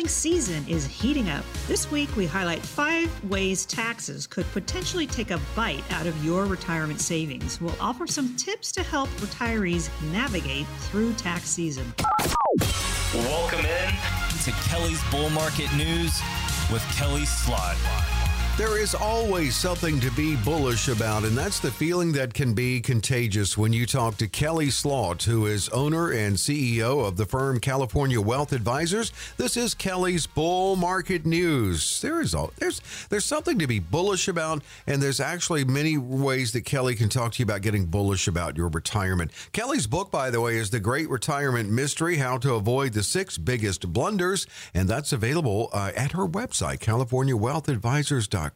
filing season is heating up. This week, we highlight five ways taxes could potentially take a bite out of your retirement savings. We'll offer some tips to help retirees navigate through tax season. Welcome in to Kelly's Bull Market News with Kelly Slot. There is always something to be bullish about, and that's the feeling that can be contagious when you talk to Kelly Slot, who is owner and CEO of the firm California Wealth Advisors. This is Kelly's Bull Market News. There is all, there's there's something to be bullish about, and there's actually many ways that Kelly can talk to you about getting bullish about your retirement. Kelly's book, by the way, is The Great Retirement Mystery: How to Avoid the Six Biggest Blunders, and that's available uh, at her website, CaliforniaWealthAdvisors.com.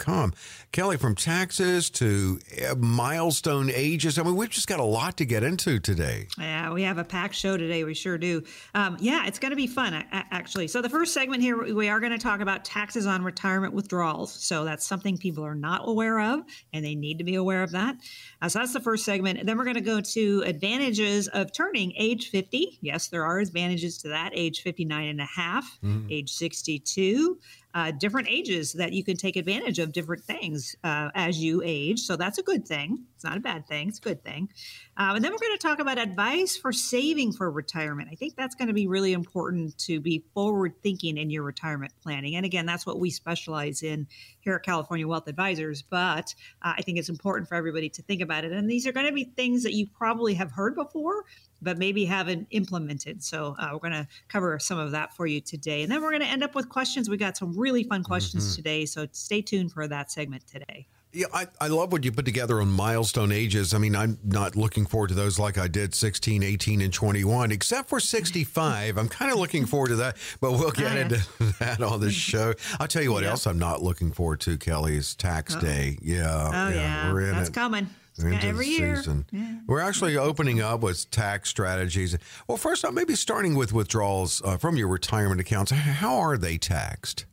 Kelly, from taxes to uh, milestone ages, I mean, we've just got a lot to get into today. Yeah, we have a packed show today. We sure do. Um, yeah, it's going to be fun, actually. So, the first segment here, we are going to talk about taxes on retirement withdrawals. So, that's something people are not aware of, and they need to be aware of that. Uh, so, that's the first segment. And then we're going to go to advantages of turning age 50. Yes, there are advantages to that age 59 and a half, mm-hmm. age 62 uh, different ages that you can take advantage of different things uh, as you age. So that's a good thing. It's not a bad thing. It's a good thing. Um, and then we're going to talk about advice for saving for retirement. I think that's going to be really important to be forward thinking in your retirement planning. And again, that's what we specialize in here at California Wealth Advisors. But uh, I think it's important for everybody to think about it. And these are going to be things that you probably have heard before, but maybe haven't implemented. So uh, we're going to cover some of that for you today. And then we're going to end up with questions. We got some really fun questions mm-hmm. today. So stay tuned for that segment today. Yeah, I, I love what you put together on milestone ages. I mean, I'm not looking forward to those like I did 16, 18, and 21, except for 65. I'm kind of looking forward to that, but we'll get oh, yeah. into that on the show. I'll tell you what else I'm not looking forward to, Kelly, is tax Uh-oh. day. Yeah. Oh, yeah. yeah. That's it. coming. Every year. Yeah. We're actually opening up with tax strategies. Well, first off, maybe starting with withdrawals uh, from your retirement accounts. How are they taxed?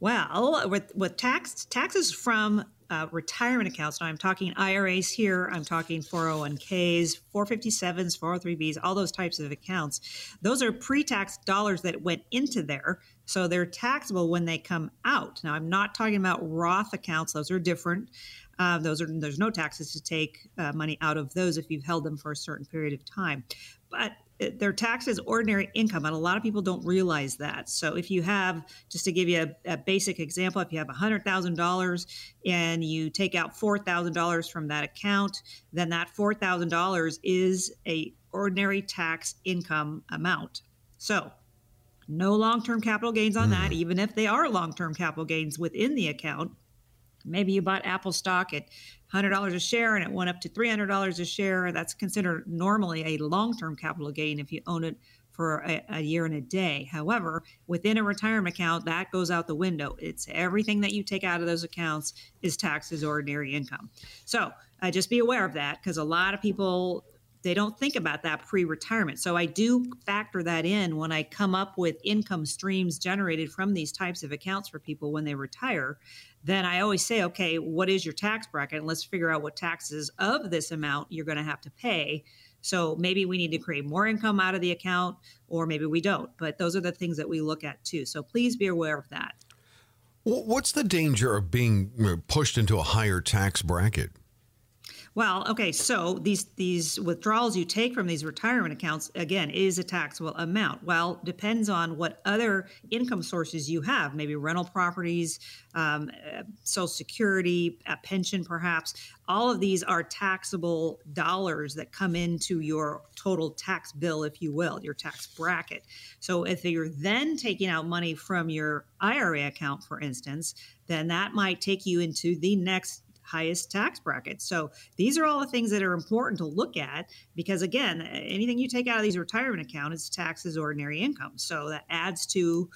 Well, with with tax taxes from uh, retirement accounts. Now, I'm talking IRAs here, I'm talking 401ks, 457s, 403bs, all those types of accounts. Those are pre tax dollars that went into there. So they're taxable when they come out. Now, I'm not talking about Roth accounts, those are different. Uh, those are there's no taxes to take uh, money out of those if you've held them for a certain period of time. But their tax as ordinary income, and a lot of people don't realize that. So, if you have, just to give you a, a basic example, if you have $100,000 and you take out $4,000 from that account, then that $4,000 is a ordinary tax income amount. So, no long-term capital gains on mm. that, even if they are long-term capital gains within the account. Maybe you bought Apple stock at $100 a share and it went up to $300 a share. That's considered normally a long term capital gain if you own it for a, a, year and a day. However, within a retirement account, that goes out the window. It's everything that you take out of those accounts is taxed as ordinary income. So uh, just be aware of that because a lot of people they don't think about that pre-retirement. So I do factor that in when I come up with income streams generated from these types of accounts for people when they retire then I always say, okay, what is your tax bracket? And let's figure out what taxes of this amount you're going to have to pay. So maybe we need to create more income out of the account, or maybe we don't. But those are the things that we look at too. So please be aware of that. What's the danger of being pushed into a higher tax bracket? Well, okay, so these these withdrawals you take from these retirement accounts again is a taxable amount. Well, depends on what other income sources you have, maybe rental properties, um, uh, Social Security, a pension, perhaps. All of these are taxable dollars that come into your total tax bill, if you will, your tax bracket. So if you're then taking out money from your IRA account, for instance, then that might take you into the next highest tax bracket. So these are all the things that are important to look at because again, anything you take out of these retirement accounts is taxed as ordinary income. So that adds to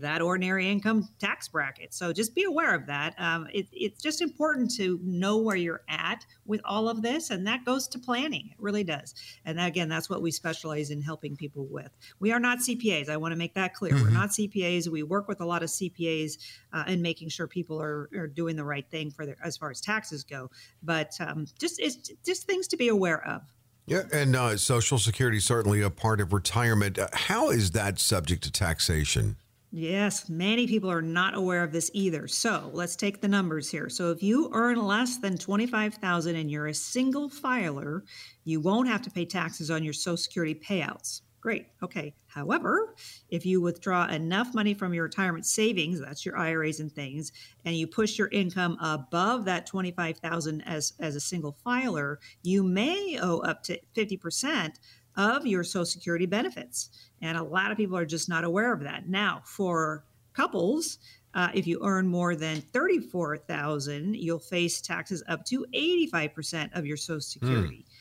that ordinary income tax bracket. So just be aware of that. Um, it, it's just important to know where you're at with all of this, and that goes to planning. It really does. And again, that's what we specialize in helping people with. We are not CPAs. I want to make that clear. Mm-hmm. We're not CPAs. We work with a lot of CPAs uh, in making sure people are, are doing the right thing for their as far as taxes go. But um, just it's just things to be aware of. Yeah, and uh, Social Security is certainly a part of retirement. Uh, how is that subject to taxation? Yes, many people are not aware of this either. So let's take the numbers here. So if you earn less than 25,000 and you're a single filer, you won't have to pay taxes on your Social Security payouts. Great. Okay. However, if you withdraw enough money from your retirement savings, that's your IRAs and things, and you push your income above that 25,000 as as a single filer, you may owe up to 50% of your Social Security benefits. And a lot of people are just not aware of that. Now, for couples, uh, if you earn more than 34,000, you'll face taxes up to 85% of your Social Security. Mm.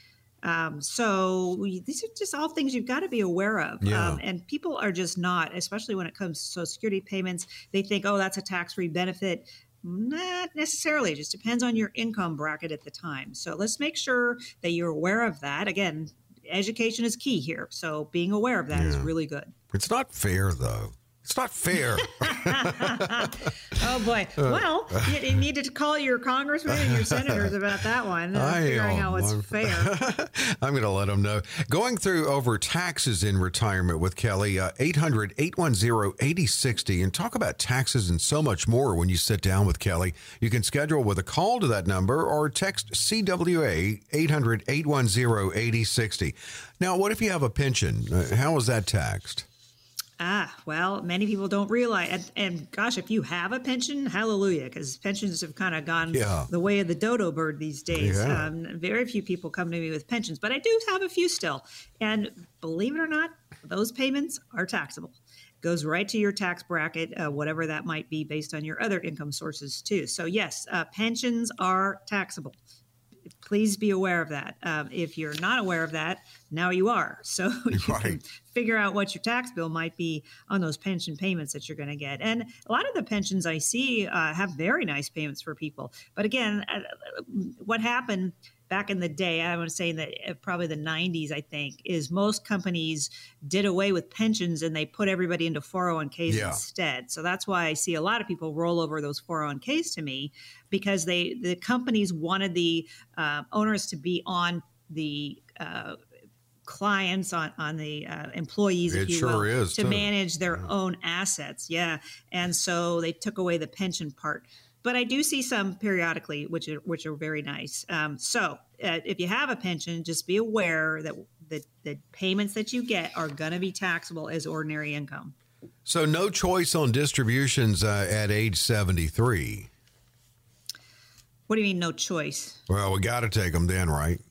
Um, so these are just all things you've got to be aware of. Yeah. Um, and people are just not, especially when it comes to Social Security payments. They think, oh, that's a tax-free benefit. Not necessarily. It just depends on your income bracket at the time. So let's make sure that you're aware of that. Again, education is key here. So being aware of that yeah. is really good. It's not fair, though. It's not fair. oh boy! Well, you, you, need to call your congressmen and your senators about that one. Uh, figuring out what's fair. I'm going to let them know. Going through over taxes in retirement with Kelly, uh, 800 810 8060, and talk about taxes and so much more when you sit down with Kelly. You can schedule with a call to that number or text CWA 800 810 8060. Now, what if you have a pension? Uh, how is that taxed? Ah, well, many people don't realize. And, and gosh, if you have a pension, hallelujah, because pensions have kind of gone yeah. the way of the dodo bird these days. Yeah. Um, very few people come to me with pensions, but I do have a few still. And believe it or not, those payments are taxable. Goes right to your tax bracket, uh, whatever that might be, based on your other income sources too. So yes, uh, pensions are taxable please be aware of that. Um, if you're not aware of that, now you are. So you right. can figure out what your tax bill might be on those pension payments that you're going to get. And a lot of the pensions I see uh, have very nice payments for people. But again, uh, what happened back in the day, I want to say that uh, probably the 90s, I think, is most companies did away with pensions and they put everybody into 401ks yeah. instead. So that's why I see a lot of people roll over those 401ks to me because they the companies wanted the uh, owners to be on the uh, clients on on the uh, employees, it if you sure will, is, to too. manage their yeah. own assets. Yeah, and so they took away the pension part but I do see some periodically, which are, which are very nice. Um, so uh, if you have a pension, just be aware that the, the payments that you get are going to be taxable as ordinary income. So no choice on distributions uh, at age 73. What do you mean no choice? Well, we got to take them then, right?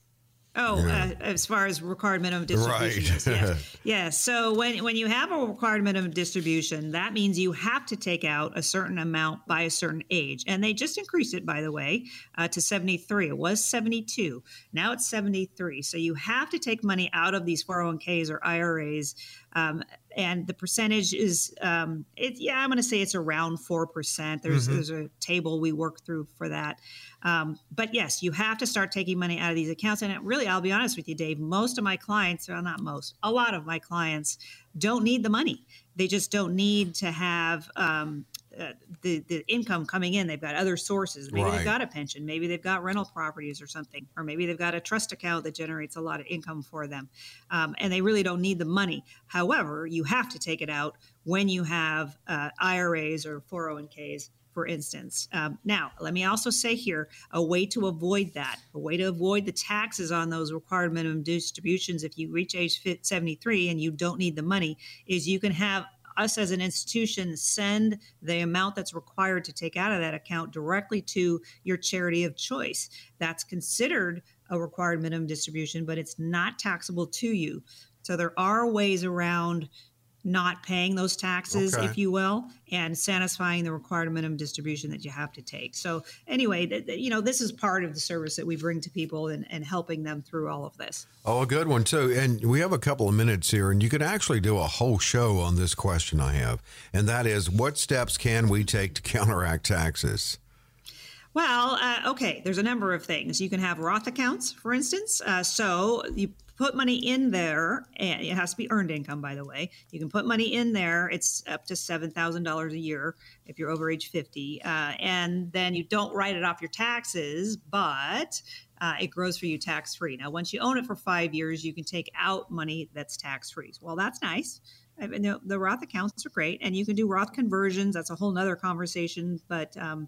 Oh, yeah. uh, as far as required minimum distribution. Right. yes. yeah. So when, when you have a required minimum distribution, that means you have to take out a certain amount by a certain age. And they just increased it, by the way, uh, to 73. It was 72. Now it's 73. So you have to take money out of these 401ks or IRAs um, and the percentage is, um, it, yeah, I'm going to say it's around 4%. There's, mm-hmm. there's a table we work through for that. Um, but yes, you have to start taking money out of these accounts. And it really, I'll be honest with you, Dave, most of my clients, well, not most, a lot of my clients don't need the money. They just don't need to have um, uh, the the income coming in. They've got other sources. Maybe right. they've got a pension. Maybe they've got rental properties or something, or maybe they've got a trust account that generates a lot of income for them, um, and they really don't need the money. However, you have to take it out when you have uh, IRAs or 401ks for instance. Um, now, let me also say here a way to avoid that, a way to avoid the taxes on those required minimum distributions if you reach age 73 and you don't need the money, is you can have us as an institution send the amount that's required to take out of that account directly to your charity of choice. That's considered a required minimum distribution, but it's not taxable to you. So there are ways around not paying those taxes, okay. if you will, and satisfying the required minimum distribution that you have to take. So, anyway, th- th- you know, this is part of the service that we bring to people and, and helping them through all of this. Oh, a good one, too. And we have a couple of minutes here, and you could actually do a whole show on this question I have. And that is what steps can we take to counteract taxes? Well, uh, okay, there's a number of things. You can have Roth accounts, for instance. Uh, so you put money in there, and it has to be earned income, by the way. You can put money in there. It's up to $7,000 a year if you're over age 50. Uh, and then you don't write it off your taxes, but uh, it grows for you tax free. Now, once you own it for five years, you can take out money that's tax free. Well, that's nice. I mean, the, the Roth accounts are great, and you can do Roth conversions. That's a whole nother conversation, but um,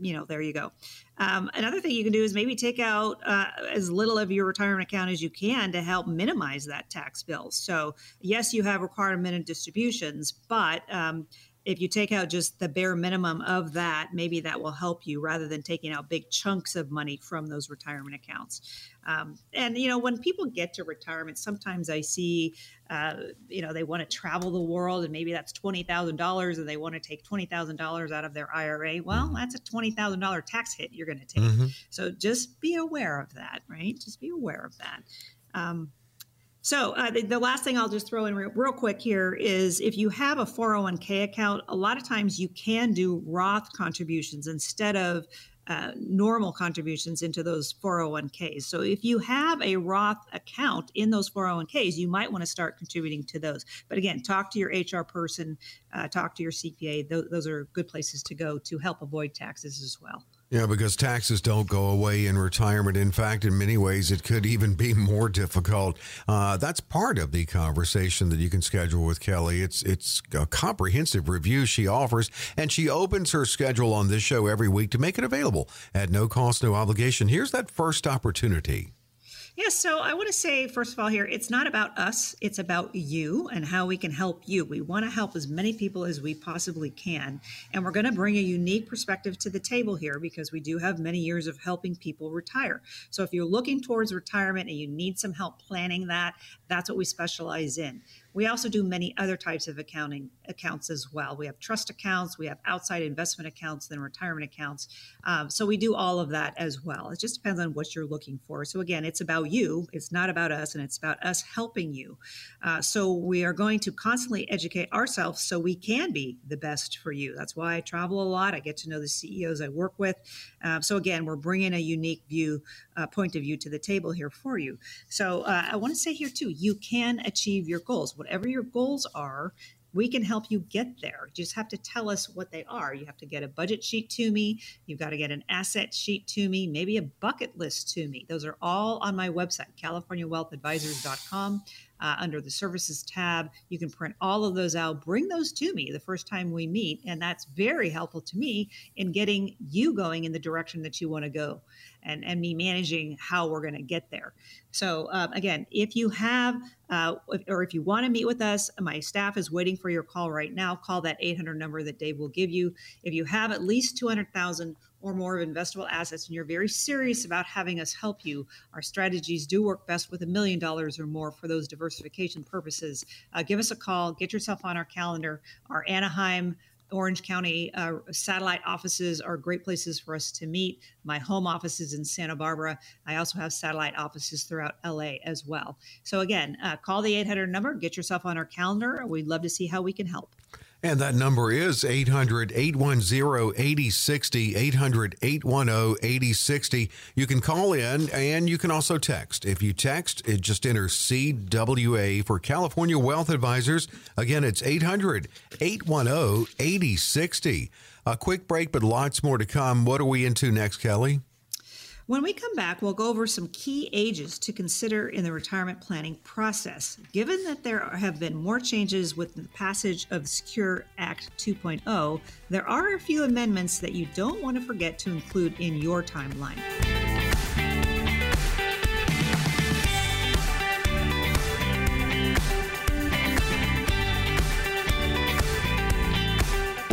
you know, there you go. Um, another thing you can do is maybe take out uh, as little of your retirement account as you can to help minimize that tax bill. So, yes, you have required minimum distributions, but um, if you take out just the bare minimum of that, maybe that will help you rather than taking out big chunks of money from those retirement accounts. Um, and you know, when people get to retirement, sometimes I see, uh, you know, they want to travel the world, and maybe that's twenty thousand dollars, and they want to take twenty thousand dollars out of their IRA. Well, that's a twenty thousand dollar tax hit you're going to take. Mm-hmm. So just be aware of that, right? Just be aware of that. Um, so uh, the, the, last thing I'll just throw in real, real, quick here is if you have a 401k account, a lot of times you can do Roth contributions instead of uh, normal contributions into those 401ks. So if you have a Roth account in those 401ks, you might want to start contributing to those. But again, talk to your HR person, uh, talk to your CPA. Th- those are good places to go to help avoid taxes as well. Yeah, because taxes don't go away in retirement. In fact, in many ways, it could even be more difficult. Uh, that's part of the conversation that you can schedule with Kelly. It's it's a comprehensive review she offers, and she opens her schedule on this show every week to make it available at no cost, no obligation. Here's that first opportunity. Yes, yeah, so I want to say, first of all, here, it's not about us, it's about you and how we can help you. We want to help as many people as we possibly can. And we're going to bring a unique perspective to the table here because we do have many years of helping people retire. So if you're looking towards retirement and you need some help planning that, that's what we specialize in. We also do many other types of accounting accounts as well. We have trust accounts, we have outside investment accounts, then retirement accounts. Um, so we do all of that as well. It just depends on what you're looking for. So again, it's about you. It's not about us, and it's about us helping you. Uh, so we are going to constantly educate ourselves so we can be the best for you. That's why I travel a lot. I get to know the CEOs I work with. Uh, so again, we're bringing a unique view, uh, point of view to the table here for you. So uh, I want to say here too, you can achieve your goals whatever your goals are, we can help you get there. You just have to tell us what they are. You have to get a budget sheet to me. You've got to get an asset sheet to me, maybe a bucket list to me. Those are all on my website, californiawealthadvisors.com. Uh, under the services tab, you can print all of those out. Bring those to me the first time we meet. And that's very helpful to me in getting you going in the direction that you want to go and, and me managing how we're going to get there. So, um, again, if you have uh, or if you want to meet with us, my staff is waiting for your call right now. Call that 800 number that Dave will give you. If you have at least 200,000 or more of investable assets and you're very serious about having us help you, our strategies do work best with a million dollars or more for those diversification purposes. Uh, give us a call, get yourself on our calendar. Our Anaheim Orange County uh, satellite offices are great places for us to meet. My home office is in Santa Barbara. I also have satellite offices throughout LA as well. So, again, uh, call the 800 number, get yourself on our calendar. We'd love to see how we can help. And that number is 800 810 8060. 800 810 8060. You can call in and you can also text. If you text, it just enters CWA for California Wealth Advisors. Again, it's 800 810 8060. A quick break, but lots more to come. What are we into next, Kelly? When we come back, we'll go over some key ages to consider in the retirement planning process. Given that there have been more changes with the passage of Secure Act 2.0, there are a few amendments that you don't want to forget to include in your timeline.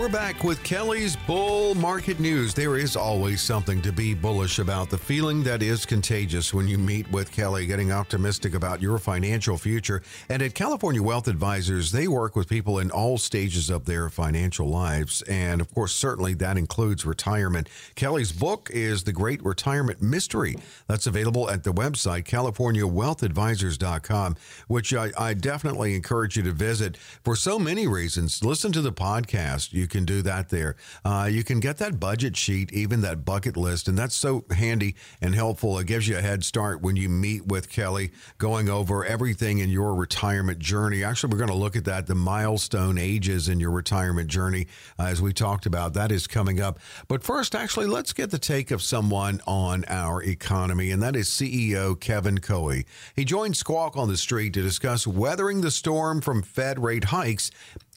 We're back with Kelly's Bull Market News. There is always something to be bullish about. The feeling that is contagious when you meet with Kelly, getting optimistic about your financial future. And at California Wealth Advisors, they work with people in all stages of their financial lives. And of course, certainly that includes retirement. Kelly's book is The Great Retirement Mystery. That's available at the website, CaliforniaWealthAdvisors.com, which I, I definitely encourage you to visit for so many reasons. Listen to the podcast. You can do that there. Uh, you can get that budget sheet, even that bucket list, and that's so handy and helpful. It gives you a head start when you meet with Kelly, going over everything in your retirement journey. Actually, we're going to look at that, the milestone ages in your retirement journey, uh, as we talked about. That is coming up. But first, actually, let's get the take of someone on our economy, and that is CEO Kevin Coey. He joined Squawk on the Street to discuss weathering the storm from Fed rate hikes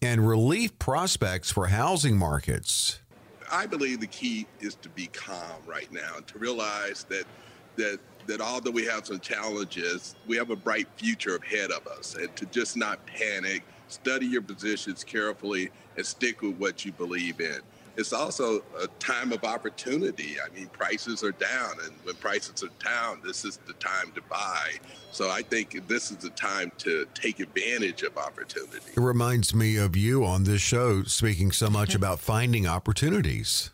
and relief prospects for housing markets. I believe the key is to be calm right now and to realize that that that although we have some challenges, we have a bright future ahead of us, and to just not panic, study your positions carefully, and stick with what you believe in it's also a time of opportunity. I mean, prices are down, and when prices are down, this is the time to buy. So I think this is the time to take advantage of opportunity. It reminds me of you on this show speaking so much about finding opportunities.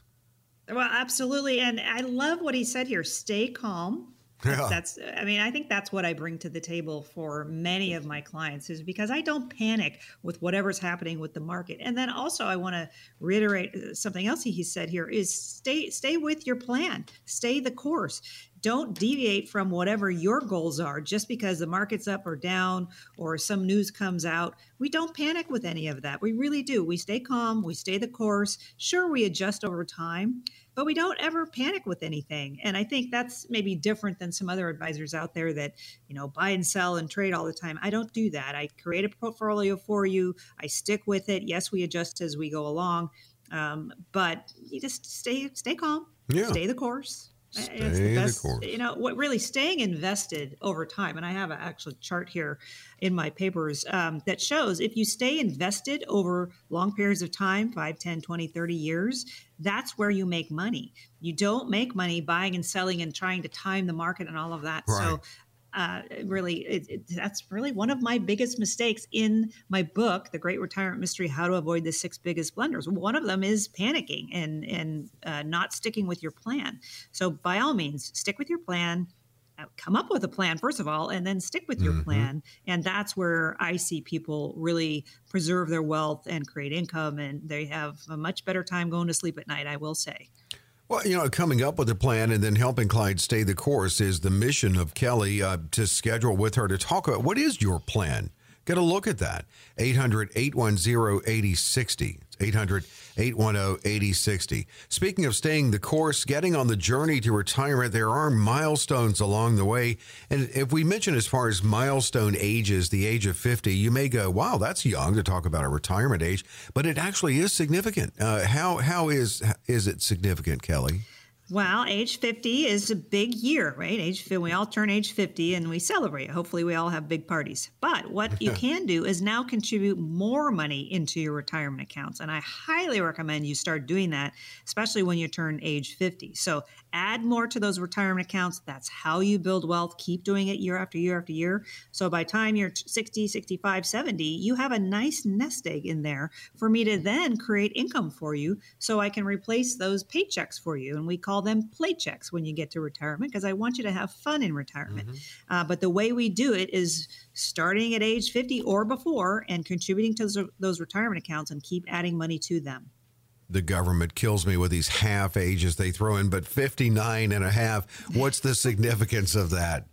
Well, absolutely. And I love what he said here stay calm yeah. That's, I mean, I think that's what I bring to the table for many of my clients is because I don't panic with whatever's happening with the market. And then also I want to reiterate uh, something else he said here is stay stay with your plan. Stay the course. Don't deviate from whatever your goals are just because the market's up or down or some news comes out. We don't panic with any of that. We really do. We stay calm, we stay the course. Sure, we adjust over time, but we don't ever panic with anything. And I think that's maybe different than some other advisors out there that, you know, buy and sell and trade all the time. I don't do that. I create a portfolio for you, I stick with it. Yes, we adjust as we go along. Um, but you just stay stay calm, yeah. stay the course. Stay it's the best, the you know what really staying invested over time and i have an actual chart here in my papers um, that shows if you stay invested over long periods of time 5 10 20 30 years that's where you make money. You don't make money buying and selling and trying to time the market and all of that. Right. so uh, really it, it, that's really one of my biggest mistakes in my book the great retirement mystery how to avoid the six biggest blunders. One of them is panicking and and uh, not sticking with your plan. So by all means stick with your plan uh, come up with a plan first of all and then stick with your mm-hmm. plan. And that's where i see people really preserve their wealth and create income and they have a much better time going to sleep at night i will say well, you know, coming up with a plan and then helping clients stay the course is the mission of Kelly uh, to schedule with her to talk about what is your plan. Get a look at that. 800 810 8060. 800 810 8060. Speaking of staying the course, getting on the journey to retirement, there are milestones along the way. And if we mention as far as milestone ages, the age of 50, you may go, wow, that's young to talk about a retirement age, but it actually is significant. Uh, how, how is, is it significant, Kelly? Well, age 50 is a big year, right? Age we all turn age 50 and we celebrate. Hopefully we all have big parties. But what you can do is now contribute more money into your retirement accounts. And I highly recommend you start doing that, especially when you turn age 50. So add more to those retirement accounts. That's how you build wealth. Keep doing it year after year after year. So by time you're 60, 65, 70, you have a nice nest egg in there for me to then create income for you so I can replace those paychecks for you. And we call them play checks when you get to retirement because I want you to have fun in retirement. Mm-hmm. Uh, but the way we do it is starting at age 50 or before and contributing to those, those retirement accounts and keep adding money to them the government kills me with these half ages they throw in, but 59 and a half, what's the significance of that?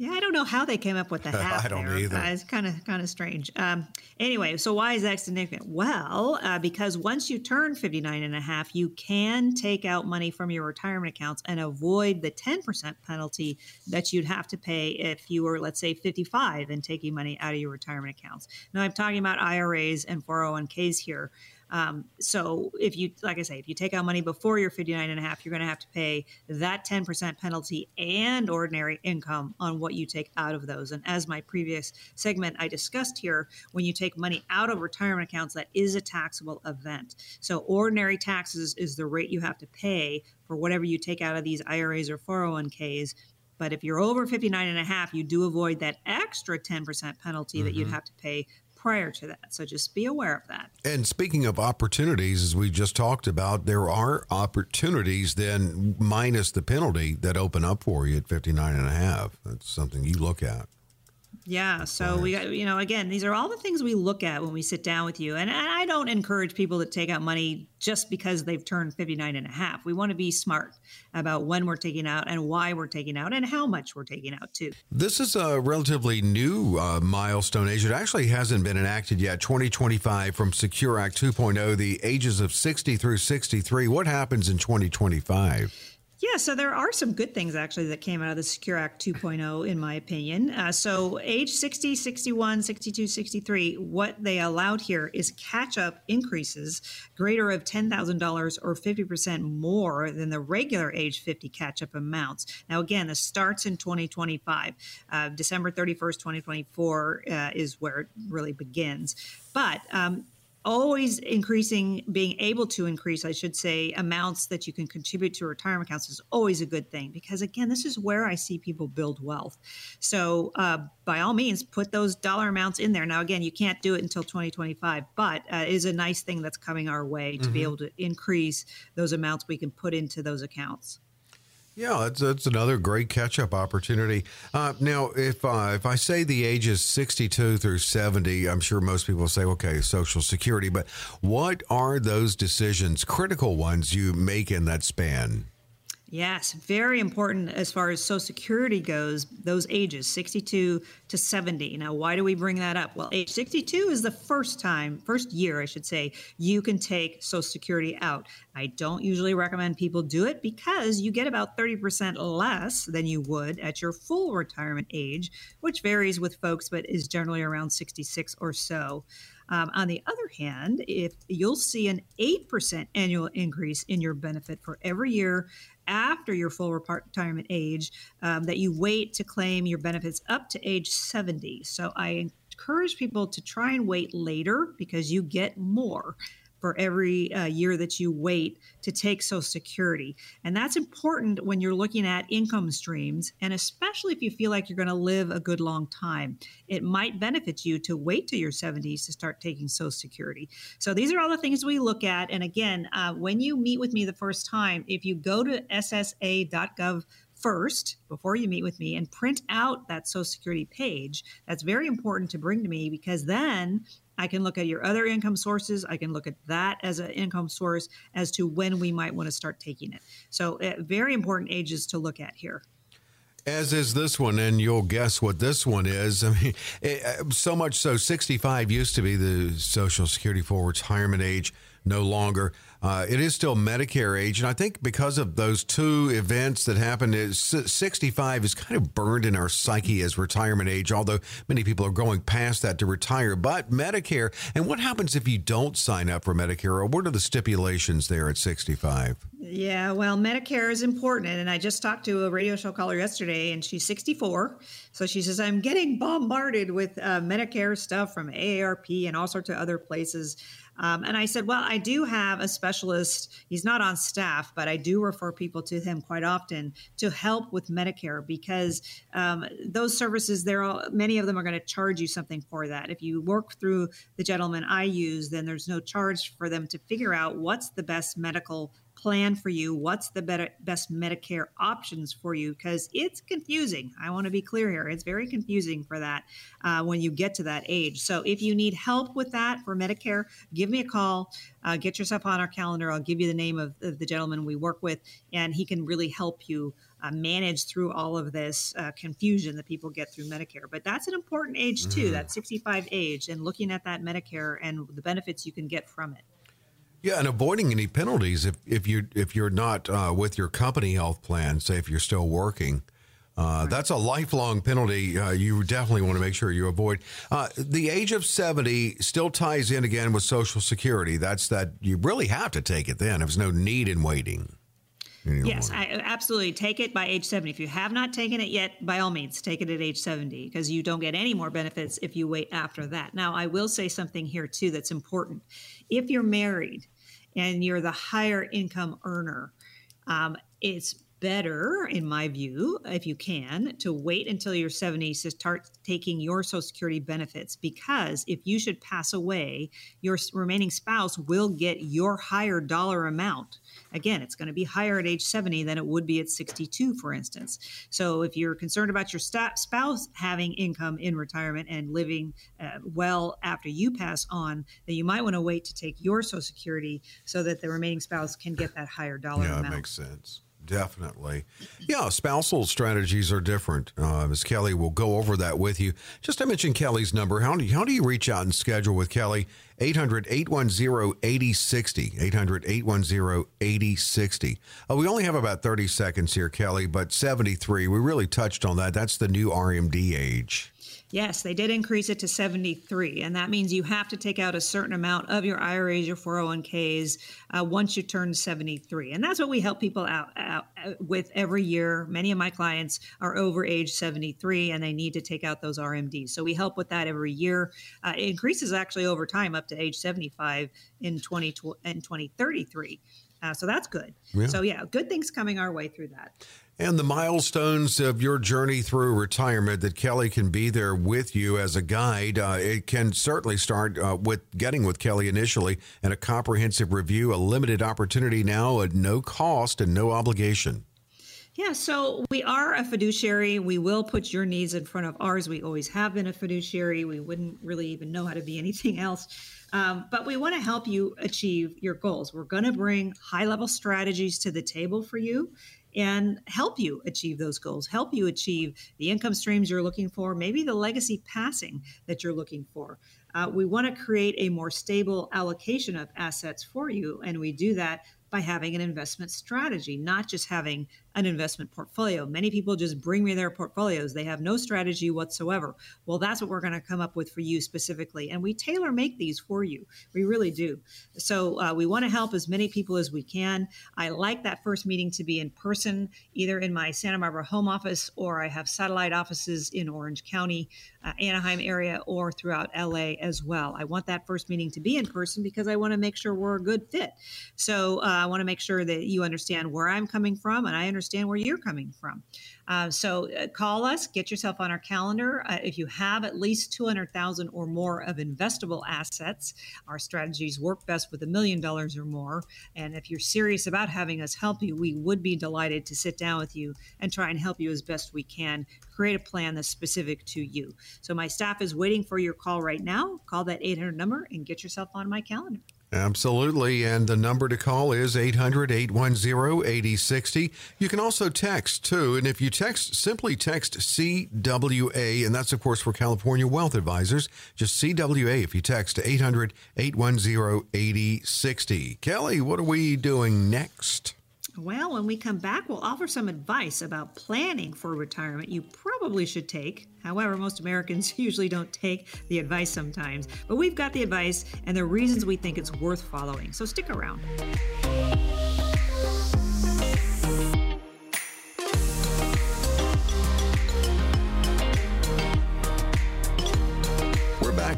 Yeah, I don't know how they came up with the half. I don't there. either. Uh, it's kind of kind of strange. Um, anyway, so why is that significant? Well, uh, because once you turn 59 and a half, you can take out money from your retirement accounts and avoid the 10% penalty that you'd have to pay if you were, let's say, 55 and taking money out of your retirement accounts. Now, I'm talking about IRAs and 401ks here. Um, so if you, like I say, if you take out money before you're 59 and a half, you're going to have to pay that 10% penalty and ordinary income on what you take out of those. And as my previous segment I discussed here, when you take money out of retirement accounts, that is a taxable event. So ordinary taxes is the rate you have to pay for whatever you take out of these IRAs or 401ks. But if you're over 59 and a half, you do avoid that extra 10% penalty mm-hmm. that you'd mm-hmm. have to pay prior to that. So just be aware of that. And speaking of opportunities, as we just talked about, there are opportunities then minus the penalty that open up for you at 59 and a half. That's something you look at. Yeah. So right. we got, you know, again, these are all the things we look at when we sit down with you. And I don't encourage people to take out money just because they've turned 59 and a half. We want to be smart about when we're taking out and why we're taking out and how much we're taking out too. This is a relatively new uh, milestone age. It actually hasn't been enacted yet. 2025 from Secure Act 2.0, the ages of 60 through 63. What happens in 2025? Yeah, so there are some good things actually that came out of the Secure Act 2.0, in my opinion. Uh, so, age 60, 61, 62, 63, what they allowed here is catch up increases greater of $10,000 or 50% more than the regular age 50 catch up amounts. Now, again, this starts in 2025. Uh, December 31st, 2024 uh, is where it really begins. But um, always increasing, being able to increase, I should say, amounts that you can contribute to retirement accounts is always a good thing because, again, this is where I see people build wealth. So, uh, by all means, put those dollar amounts in there. Now, again, you can't do it until 2025, but uh, it is a nice thing that's coming our way to mm-hmm. be able to increase those amounts we can put into those accounts. Yeah, that's, that's another great catch-up opportunity. Uh, now, if uh, if I say the ages 62 through 70, I'm sure most people say, okay, Social Security. But what are those decisions, critical ones, you make in that span? Yes, very important as far as Social Security goes, those ages, 62 to 70. Now, why do we bring that up? Well, age 62 is the first time, first year, I should say, you can take Social Security out. I don't usually recommend people do it because you get about 30% less than you would at your full retirement age, which varies with folks, but is generally around 66 or so. Um, on the other hand, if you'll see an 8% annual increase in your benefit for every year after your full retirement age, um, that you wait to claim your benefits up to age 70. So I encourage people to try and wait later because you get more for every uh, year that you wait to take Social Security. And that's important when you're looking at income streams, and especially if you feel like you're going to live a good long time. It might benefit you to wait to your 70s to start taking Social Security. So these are all the things we look at. And again, uh, when you meet with me the first time, if you go to ssa.gov first before you meet with me and print out that social security page that's very important to bring to me because then I can look at your other income sources. I can look at that as an income source as to when we might want to start taking it. So, uh, very important ages to look at here. As is this one, and you'll guess what this one is. I mean, it, uh, so much so, 65 used to be the Social Security for retirement age, no longer. Uh, it is still Medicare age, and I think because of those two events that happened, is 65 is kind of burned in our psyche as retirement age. Although many people are going past that to retire, but Medicare. And what happens if you don't sign up for Medicare, or what are the stipulations there at 65? Yeah, well, Medicare is important. And I just talked to a radio show caller yesterday, and she's 64. So she says, I'm getting bombarded with uh, Medicare stuff from AARP and all sorts of other places. Um, and I said, Well, I do have a specialist. He's not on staff, but I do refer people to him quite often to help with Medicare because um, those services, there are many of them are going to charge you something for that. If you work through the gentleman I use, then there's no charge for them to figure out what's the best medical plan for you what's the better, best medicare options for you because it's confusing i want to be clear here it's very confusing for that uh, when you get to that age so if you need help with that for medicare give me a call uh, get yourself on our calendar i'll give you the name of, of, the gentleman we work with and he can really help you uh, manage through all of this uh, confusion that people get through Medicare. But that's an important age too, mm. that 65 age, and looking at that Medicare and the benefits you can get from it. Yeah, and avoiding any penalties if, if you if you're not uh, with your company health plan, say if you're still working. Uh. That's a lifelong penalty. Uh, you definitely want to make sure you avoid. Uh, the age of 70 still ties in again with Social Security. That's that you really have to take it then. There's no need in waiting. Yes, I, absolutely. Take it by age 70. If you have not taken it yet, by all means, take it at age 70 because you don't get any more benefits if you wait after that. Now, I will say something here too that's important. If you're married and you're the higher income earner, um, it's better, in my view, if you can, to wait until you're 70 to start taking your Social Security benefits because if you should pass away, your remaining spouse will get your higher dollar amount. Again, it's going to be higher at age 70 than it would be at 62, for instance. So if you're concerned about your spouse having income in retirement and living uh, well after you pass on, then you might want to wait to take your Social Security so that the remaining spouse can get that higher dollar yeah, amount. Yeah, that makes sense. Definitely. Yeah, spousal strategies are different. Uh, Ms. Kelly will go over that with you. Just to mention Kelly's number, how do you, how do you reach out and schedule with Kelly? 800 810 8060. 800 810 8060. Uh, we only have about 30 seconds here, Kelly, but 73, we really touched on that. That's the new RMD age. Yes, they did increase it to 73, and that means you have to take out a certain amount of your IRAs, your 401ks, uh, once you turn 73. And that's what we help people out, out, out, with every year. Many of my clients are over age 73 and they need to take out those RMDs. So we help with that every year. Uh, it increases actually over time up to age 75 in 20 in 2033. Uh, so that's good. Yeah. So yeah, good things coming our way through that and the milestones of your journey through retirement that Kelly can be there with you as a guide. Uh, it can certainly start uh, with getting with Kelly initially and a comprehensive review, a limited opportunity now at no cost and no obligation. Yeah, so we are a fiduciary. We will put your needs in front of ours. We always have been a fiduciary. We wouldn't really even know how to be anything else. Um, but we want to help you achieve your goals. We're going to bring high level strategies to the table for you and help you achieve those goals, help you achieve the income streams you're looking for, maybe the legacy passing that you're looking for. Uh, we want to create a more stable allocation of assets for you, and we do that by having an investment strategy, not just having an investment portfolio. Many people just bring me their portfolios. They have no strategy whatsoever. Well, that's what we're going to come up with for you specifically. And we tailor make these for you. We really do. So uh, we want to help as many people as we can. I like that first meeting to be in person, either in my Santa Barbara home office or I have satellite offices in Orange County, uh, Anaheim area, or throughout LA as well. I want that first meeting to be in person because I want to make sure we're a good fit. So uh, I want to make sure that you understand where I'm coming from and I understand understand where you're coming from. Uh, so uh, call us, get yourself on our calendar. Uh, if you have at least 200,000 or more of investable assets, our strategies work best with a million dollars or more. And if you're serious about having us help you, we would be delighted to sit down with you and try and help you as best we can. Create a plan that's specific to you. So my staff is waiting for your call right now. Call that 800 number and get yourself on my calendar. Absolutely. And the number to call is 800 810 8060. You can also text too. And if you text, simply text CWA. And that's, of course, for California Wealth Advisors. Just CWA if you text 800 810 8060. Kelly, what are we doing next? Well, when we come back, we'll offer some advice about planning for retirement you probably should take. However, most Americans usually don't take the advice sometimes. But we've got the advice and the reasons we think it's worth following. So stick around.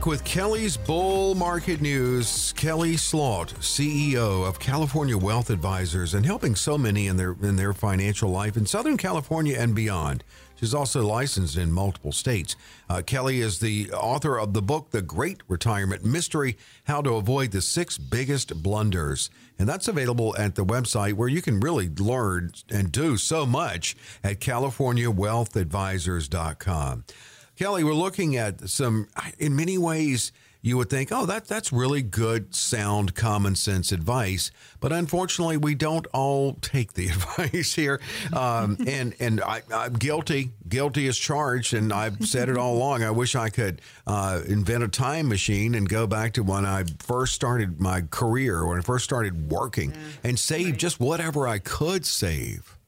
Back with Kelly's Bull Market News. Kelly Slaught, CEO of California Wealth Advisors, and helping so many in their in their financial life in Southern California and beyond. She's also licensed in multiple states. Uh, Kelly is the author of the book, The Great Retirement Mystery How to Avoid the Six Biggest Blunders. And that's available at the website where you can really learn and do so much at CaliforniaWealthAdvisors.com. Kelly, we're looking at some, in many ways, you would think, oh, that that's really good, sound, common sense advice. But unfortunately, we don't all take the advice here. Um, and and I, am guilty, guilty as charged. And I've said it all along. I wish I could uh, invent a time machine and go back to when I first started my career, when I first started working, and save right. just whatever I could save.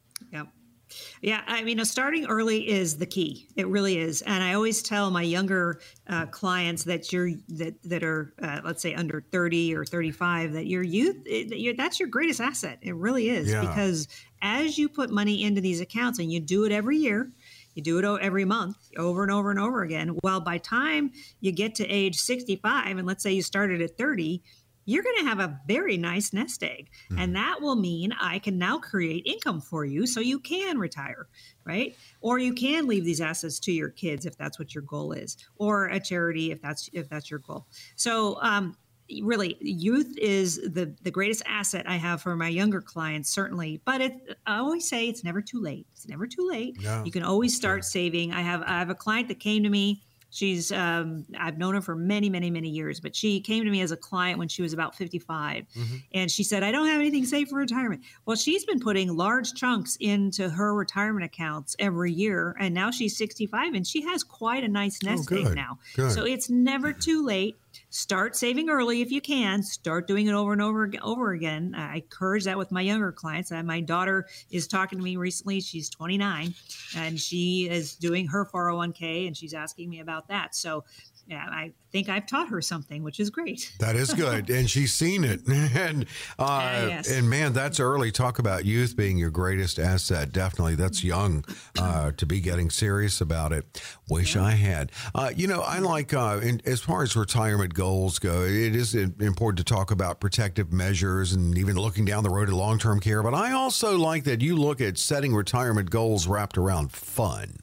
Yeah, I mean, starting early is the key. It really is, and I always tell my younger uh, clients that you're that that are uh, let's say under thirty or thirty five that your youth it, that's your greatest asset. It really is yeah. because as you put money into these accounts and you do it every year, you do it every month over and over and over again. Well, by time you get to age 65, and let's say you started at 30, you're going to have a very nice nest egg. Mm-hmm. And that will mean I can now create income for you so you can retire, right? Or you can leave these assets to your kids if that's what your goal is, or a charity if that's if that's your goal. So um, really youth is the the greatest asset i have for my younger clients certainly but it, i always say it's never too late it's never too late you can always start saving i have i have a client that came to me She's um, I've known her for many, many, many years, but she came to me as a client when she was about 55, mm-hmm. and she said, "I don't have anything saved for retirement." Well, she's been putting large chunks into her retirement accounts every year, and now she's 65, and she has quite a nice oh, nest oh, egg now. Good. So it's never too late start saving early if you can start doing it over and over over again. I encourage that with my younger clients. My daughter is talking to me recently she's 29 and she is doing her 401k and she's asking me about that. So I think I've taught her something, which is great. That is good, and she's seen it. and uh, uh, yes. and man, that's early. Talk about youth being your greatest asset. Definitely, that's young uh, to be getting serious about it. Wish yeah. I had. Uh, you know, I like uh, in, as far as retirement goals go. It is important to talk about protective measures and even looking down the road to long term care. But I also like that you look at setting retirement goals wrapped around fun.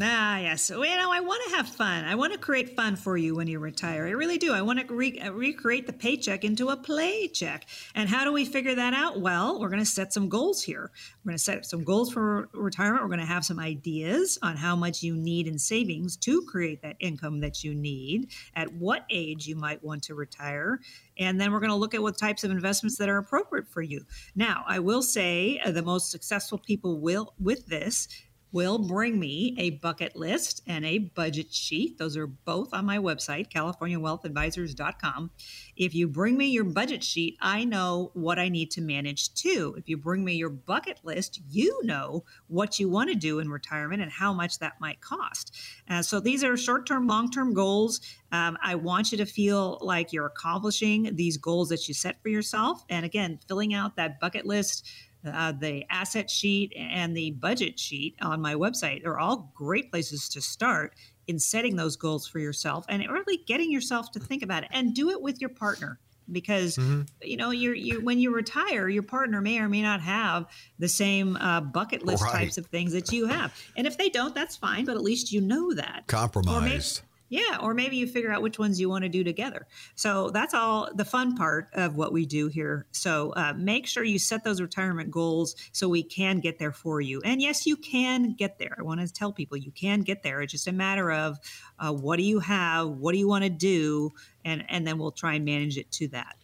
Ah, yes. You know, I want to have fun. I want to create fun for you when you retire. I really do. I want to re- uh, recreate the paycheck into a play check. And how do we figure that out? Well, we're going to set some goals here. We're going to set some goals for retirement. We're going to have some ideas on how much you need in savings to create that income that you need, at what age you might want to retire. And then we're going to look at what types of investments that are appropriate for you. Now, I will say uh, the most successful people will with this will bring me a bucket list and a budget sheet. Those are both on my website, californiawealthadvisors.com. If you bring me your budget sheet, I know what I need to manage too. If you bring me your bucket list, you know what you want to do in retirement and how much that might cost. Uh, so these are short term, long term goals. Um, I want you to feel like you're accomplishing these goals that you set for yourself. And again, filling out that bucket list uh, the asset sheet and the budget sheet on my website are all great places to start in setting those goals for yourself and really getting yourself to think about it and do it with your partner because mm-hmm. you know you're you when you retire your partner may or may not have the same uh, bucket list right. types of things that you have and if they don't that's fine but at least you know that compromised yeah, or maybe you figure out which ones you want to do together. So that's all the fun part of what we do here. So uh, make sure you set those retirement goals so we can get there for you. And yes, you can get there. I want to tell people you can get there. It's just a matter of uh, what do you have, what do you want to do, and and then we'll try and manage it to that.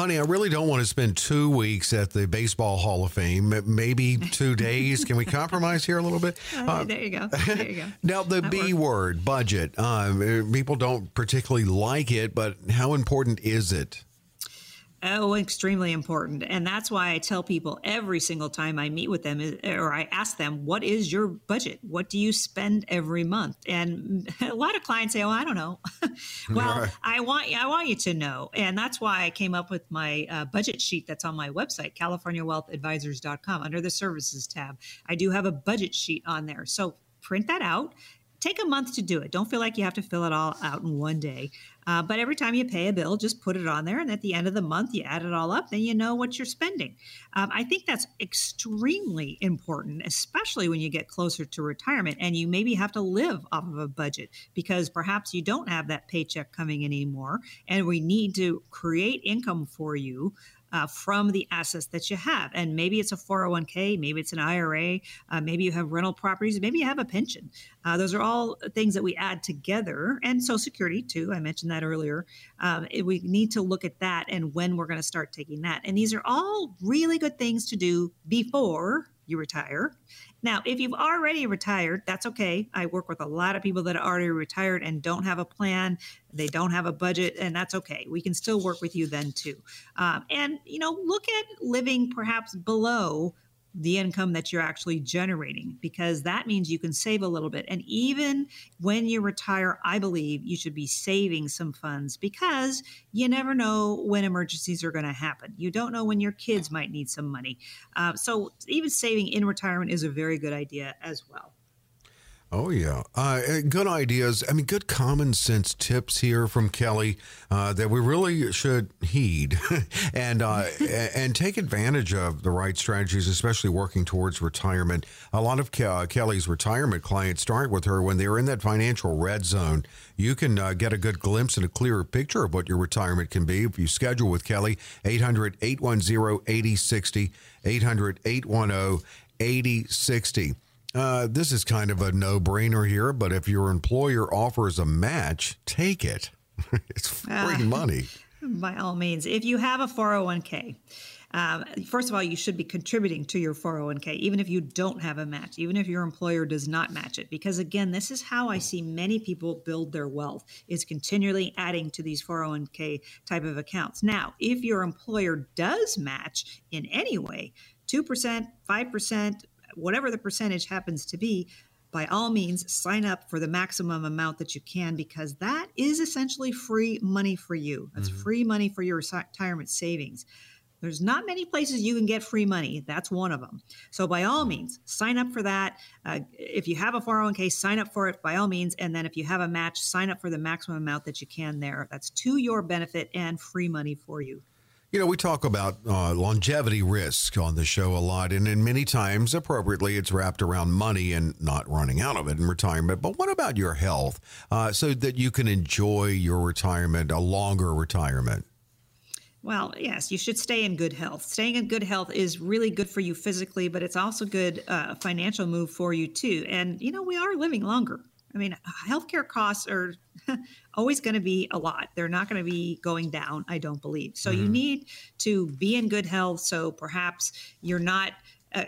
Honey, I really don't want to spend two weeks at the Baseball Hall of Fame. Maybe two days. Can we compromise here a little bit? Uh, there you go. There you go. now, the that B works. word, budget. Um, people don't particularly like it, but how important is it? Oh, extremely important. And that's why I tell people every single time I meet with them or I ask them, what is your budget? What do you spend every month? And a lot of clients say, oh, I don't know. well, right. I want I want you to know. And that's why I came up with my uh, budget sheet that's on my website, californiawealthadvisors.com under the services tab. I do have a budget sheet on there. So print that out take a month to do it. Don't feel like you have to fill it all out in one day. Uh, but every time you pay a bill, just put it on there. And at the end of the month, you add it all up, then you know what you're spending. Um, I think that's extremely important, especially when you get closer to retirement and you maybe have to live off of a budget because perhaps you don't have that paycheck coming in anymore. And we need to create income for you uh, from the assets that you have. And maybe it's a 401k, maybe it's an IRA, uh, maybe you have rental properties, maybe you have a pension. Uh, those are all things that we add together, and Social Security too. I mentioned that earlier. Um, it, we need to look at that and when we're going to start taking that. And these are all really good things to do before you retire. Now, if you've already retired, that's okay. I work with a lot of people that are already retired and don't have a plan, they don't have a budget, and that's okay. We can still work with you then too. Um, and, you know, look at living perhaps below the income that you're actually generating because that means you can save a little bit. And even when you retire, I believe you should be saving some funds because you never know when emergencies are going to happen. You don't know when your kids might need some money. Uh, so even saving in retirement is a very good idea as well. Oh, yeah. Uh, good ideas. I mean, good common sense tips here from Kelley uh, that we really should heed and, uh, and take advantage of the right strategies, especially working towards retirement. A lot of Ke- uh, Kelley's retirement clients start with her when they're in that financial red zone. You can uh, get a good glimpse and a clearer picture of what your retirement can be if you schedule with Kelley, 800 810 8060, 800 810 8060. Uh, this is kind of a no brainer here, but if your employer offers a match, take it. it's free uh, money. By all means. If you have a 401k, um, first of all, you should be contributing to your 401k, even if you don't have a match, even if your employer does not match it. Because again, this is how I see many people build their wealth is continually adding to these 401k type of accounts. Now, if your employer does match in any way, 2%, 5%, whatever the percentage happens to be, by all means, sign up for the maximum amount that you can because that is essentially free money for you. That's mm-hmm. free money for your retirement savings. There's not many places you can get free money. That's one of them. So, by all means, sign up for that. Uh, if you have a 401k, sign up for it by all means. And then, if you have a match, sign up for the maximum amount that you can there. That's to your benefit and free money for you. You know, we talk about uh, longevity risk on the show a lot, and, and many times, appropriately, it's wrapped around money and not running out of it in retirement. But what about your health uh, so that you can enjoy your retirement, a longer retirement? Well, yes, you should stay in good health. Staying in good health is really good for you physically, but it's also good uh, financial move for you too. And you know, we are living longer. I mean, healthcare costs are always going to be a lot. They're not going to be going down, I don't believe. So mm-hmm. you need to be in good health. So perhaps you're not uh,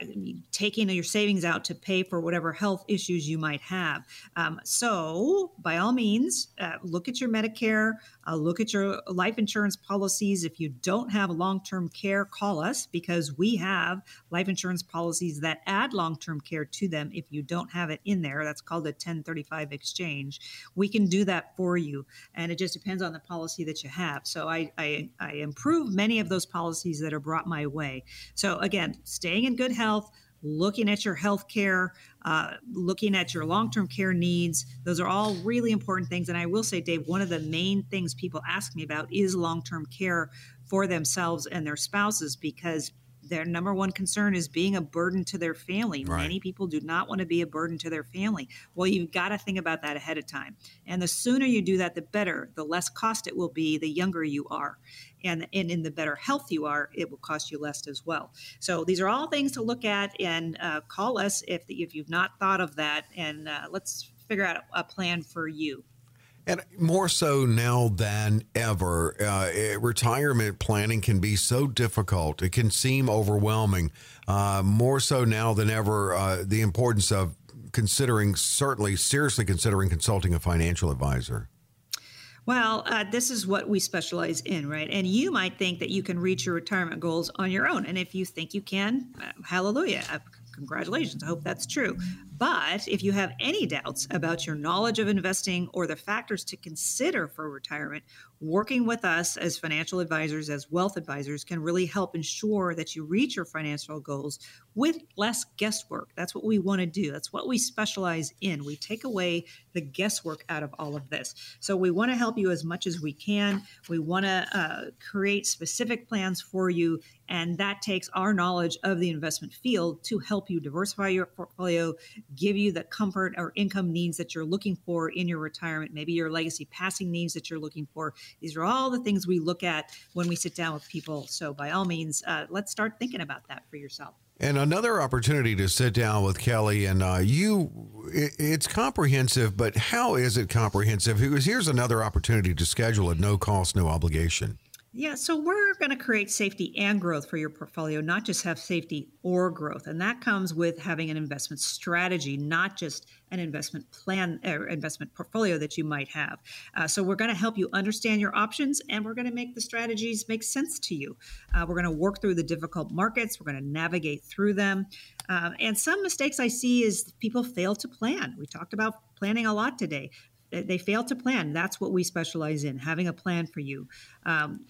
taking your savings out to pay for whatever health issues you might have. Um, so, by all means, uh, look at your Medicare, uh, look at your life insurance policies. If you don't have long term care, call us because we have life insurance policies that add long term care to them. If you don't have it in there, that's called a 1035 exchange. We can do that for you. And it just depends on the policy that you have. So, I, I, I improve many of those policies that are brought my way. So, again, staying in good health looking at your health care, uh, looking at your long term care needs. Those are all really important things. And I will say, Dave, one of the main things people ask me about is long term care for themselves and their spouses because their number one concern is being a burden to their family. Right. Many people do not want to be a burden to their family. Well, you've got to think about that ahead of time. And the sooner you do that, the better. The less cost it will be, the younger you are and, and in the better health you are, it will cost you less as well. So these are all things to look at and uh, call us if, if you've not thought of that, and uh, let's figure out a plan for you. And more so now than ever, uh, eh, retirement planning can be so difficult. It can seem overwhelming. Uh, more so now than ever, uh, the importance of considering, certainly seriously considering consulting a financial advisor. Well, uh, this is what we specialize in, right? And you might think that you can reach your retirement goals on your own. And if you think you can, uh, hallelujah, uh, congratulations. I hope that's true. But if you have any doubts about your knowledge of investing or the factors to consider for retirement, working with us as financial advisors, as wealth advisors, can really help ensure that you reach your financial goals with less guesswork. That's what we want to do. That's what we specialize in. We take away the guesswork out of all of this. So we want to help you as much as we can. We want to uh, create specific plans for you. And that takes our knowledge of the investment field to help you diversify your portfolio, give you the comfort or income needs that you're looking for in your retirement, maybe your legacy passing needs that you're looking for. These are all the things we look at when we sit down with people. So, by all means, uh, let's start thinking about that for yourself. And another opportunity to sit down with Kelley and uh, you. It, it's comprehensive, but how is it comprehensive? Here's another opportunity to schedule at no cost, no obligation. Yeah, so we're going to create safety and growth for your portfolio, not just have safety or growth. And that comes with having an investment strategy, not just an investment plan or investment portfolio that you might have. Uh, so we're going to help you understand your options and we're going to make the strategies make sense to you. Uh, we're going to work through the difficult markets, we're going to navigate through them. Um, and some mistakes I see is people fail to plan. We talked about planning a lot today they fail to plan. That's what we specialize in, having a plan for you. Um,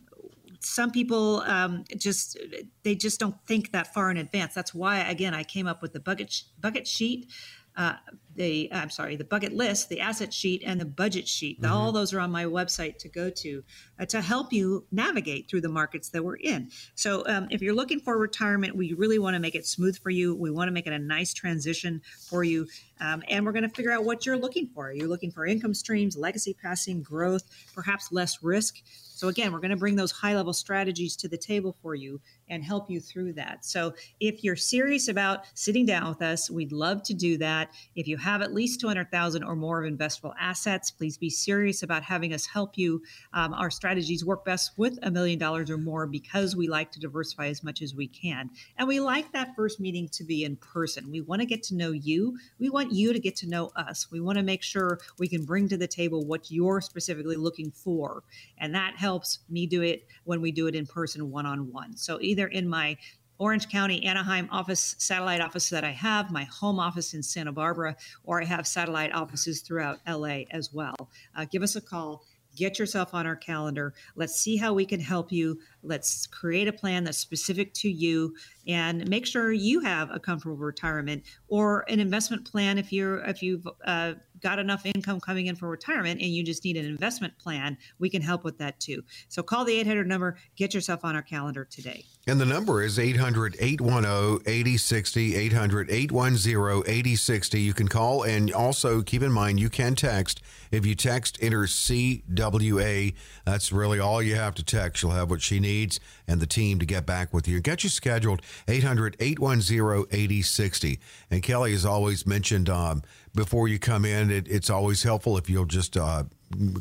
some people um, just they just don't think that far in advance. That's why again I came up with the bucket bucket sheet. Uh, the I'm sorry, the bucket list, the asset sheet, and the budget sheet. Mm-hmm. All those are on my website to go to uh, to help you navigate through the markets that we're in. So um, if you're looking for retirement, we really want to make it smooth for you. We want to make it a nice transition for you. Um, and we're going to figure out what you're looking for. You're looking for income streams, legacy passing, growth, perhaps less risk? So, again, we're going to bring those high level strategies to the table for you and help you through that. So, if you're serious about sitting down with us, we'd love to do that. If you have at least 200,000 or more of investable assets, please be serious about having us help you. Um, our strategies work best with a million dollars or more because we like to diversify as much as we can. And we like that first meeting to be in person. We want to get to know you. We want you to get to know us. We want to make sure we can bring to the table what you're specifically looking for. And that helps me do it when we do it in person one on one. So either in my Orange County, Anaheim office, satellite office that I have, my home office in Santa Barbara, or I have satellite offices throughout LA as well. Uh, give us a call. Get yourself on our calendar. Let's see how we can help you. Let's create a plan that's specific to you and make sure you have a comfortable retirement or an investment plan if you're if you've uh, got enough income coming in for retirement and you just need an investment plan, we can help with that too. So call the 800 number, get yourself on our calendar today. And the number is 800 810 8060, 800 810 8060. You can call and also keep in mind you can text. If you text, enter CWA. That's really all you have to text. She'll have what she needs and the team to get back with you. Get you scheduled 800 810 8060. And Kelley has always mentioned um, before you come in, it, it's always helpful if you'll just uh,